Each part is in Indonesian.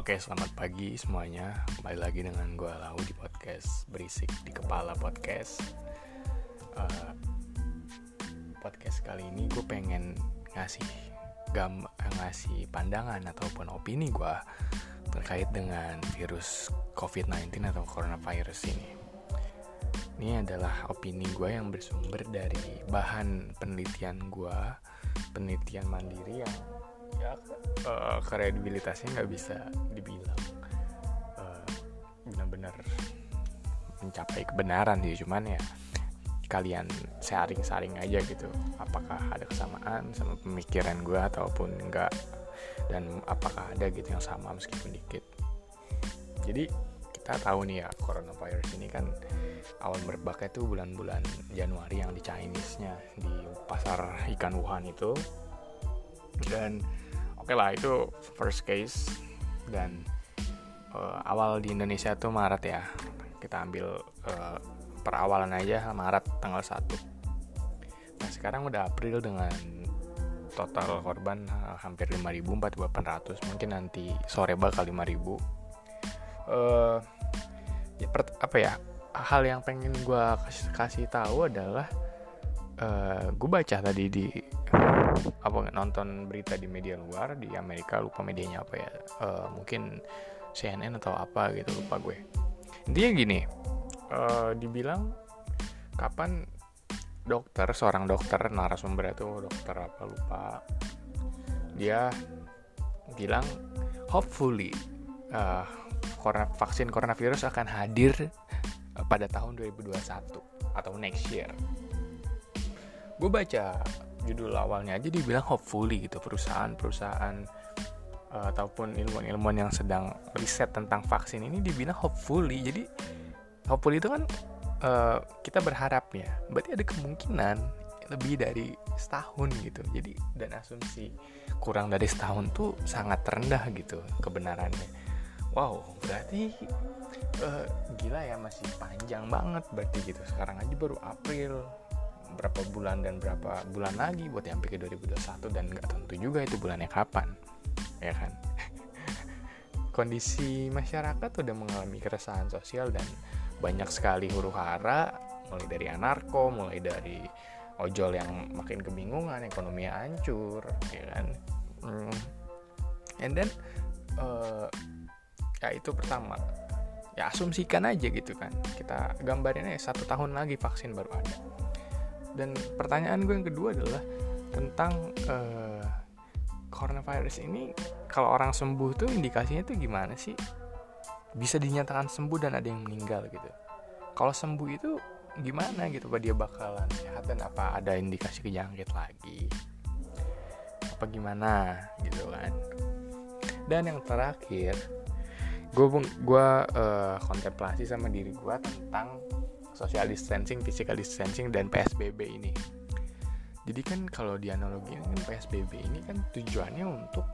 Oke, selamat pagi semuanya. Kembali lagi dengan gue Lau di podcast Berisik di Kepala Podcast. Uh, podcast kali ini gue pengen ngasih gam ngasih pandangan ataupun opini gue terkait dengan virus COVID-19 atau coronavirus ini. Ini adalah opini gue yang bersumber dari bahan penelitian gue, penelitian mandiri yang ya kredibilitasnya nggak bisa dibilang uh, benar-benar mencapai kebenaran sih cuman ya kalian sharing-sharing aja gitu. Apakah ada kesamaan sama pemikiran gue ataupun enggak dan apakah ada gitu yang sama meskipun dikit? Jadi kita tahu nih ya coronavirus ini kan awal merebaknya itu bulan-bulan Januari yang di Chinese-nya di pasar ikan Wuhan itu. Dan okay lah itu first case. Dan uh, awal di Indonesia tuh Maret ya. Kita ambil uh, perawalan aja Maret tanggal 1 nah sekarang udah April dengan total korban uh, hampir 5000 4800 mungkin nanti sore bakal 5000 uh, ya per, apa ya hal yang pengen gue kasih, kasih tahu adalah uh, gue baca tadi di apa nonton berita di media luar di Amerika lupa medianya apa ya. Uh, mungkin CNN atau apa gitu lupa gue. Intinya gini uh, dibilang kapan dokter seorang dokter narasumber itu dokter apa lupa dia bilang hopefully uh, vaksin coronavirus akan hadir pada tahun 2021 atau next year. Gue baca judul awalnya aja dibilang hopefully gitu perusahaan-perusahaan uh, ataupun ilmuwan-ilmuwan yang sedang riset tentang vaksin ini dibilang hopefully. Jadi hopefully itu kan uh, kita berharap ya berarti ada kemungkinan lebih dari setahun gitu. Jadi dan asumsi kurang dari setahun tuh sangat rendah gitu kebenarannya. Wow berarti uh, gila ya masih panjang banget berarti gitu. Sekarang aja baru April berapa bulan dan berapa bulan lagi buat sampai ke 2021 dan nggak tentu juga itu bulannya kapan ya kan? Kondisi masyarakat udah mengalami keresahan sosial dan banyak sekali huru hara mulai dari anarko mulai dari ojol yang makin kebingungan ekonomi hancur ya kan? Hmm. and then uh, ya itu pertama. Ya asumsikan aja gitu kan. Kita gambarin aja satu tahun lagi vaksin baru ada dan pertanyaan gue yang kedua adalah tentang uh, coronavirus ini kalau orang sembuh tuh indikasinya tuh gimana sih? Bisa dinyatakan sembuh dan ada yang meninggal gitu. Kalau sembuh itu gimana gitu? Apa dia bakalan sehat dan apa ada indikasi kejangkit lagi? Apa gimana gitu kan? Dan yang terakhir gue gue uh, kontemplasi sama diri gue tentang social distancing, physical distancing dan PSBB ini. Jadi kan kalau di analogi kan PSBB ini kan tujuannya untuk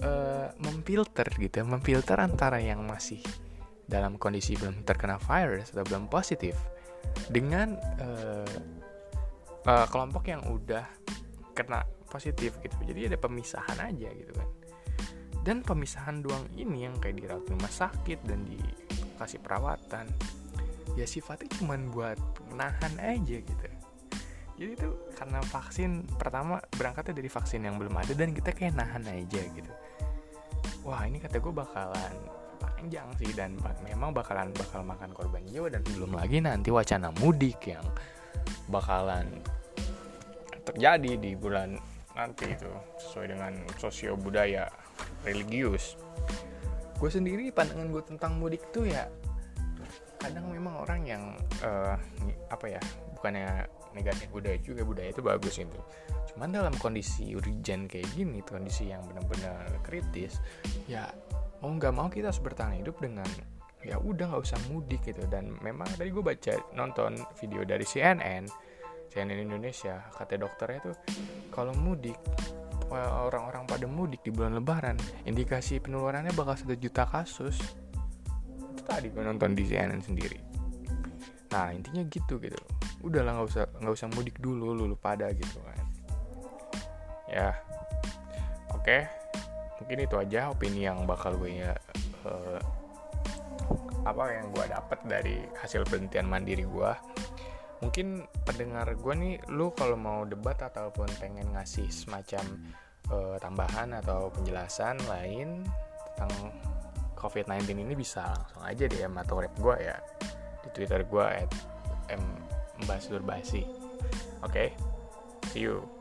uh, memfilter gitu, memfilter antara yang masih dalam kondisi belum terkena virus atau belum positif dengan uh, uh, kelompok yang udah kena positif gitu. Jadi ada pemisahan aja gitu kan. Dan pemisahan doang ini yang kayak dirawat rumah sakit dan dikasih perawatan ya sifatnya cuma buat menahan aja gitu. Jadi itu karena vaksin pertama berangkatnya dari vaksin yang belum ada dan kita kayak nahan aja gitu. Wah ini kata gue bakalan panjang sih dan memang bakalan bakal makan korban jiwa dan belum lagi nanti wacana mudik yang bakalan terjadi di bulan nanti itu sesuai dengan sosio budaya religius. Gue sendiri pandangan gue tentang mudik tuh ya kadang memang orang yang uh, apa ya bukannya negatif budaya juga budaya itu bagus itu cuman dalam kondisi urgent kayak gini kondisi yang benar-benar kritis ya mau nggak mau kita harus bertahan hidup dengan ya udah nggak usah mudik gitu. Dan memang tadi gue baca nonton video dari CNN CNN Indonesia kata dokternya tuh kalau mudik orang-orang pada mudik di bulan lebaran indikasi penularannya bakal satu juta kasus tadi gue nonton di CNN sendiri. Nah intinya gitu gitu. Udahlah nggak usah nggak usah mudik dulu lu, pada gitu kan. Ya. Oke. Okay. mungkin itu aja opini yang bakal gue ya uh, apa yang gue dapat dari hasil penelitian mandiri gue mungkin pendengar gue nih lu kalau mau debat ataupun pengen ngasih semacam uh, tambahan atau penjelasan lain tentang COVID-19 ini bisa langsung aja DM atau rep gue ya di Twitter gue at. Oke, okay? see you.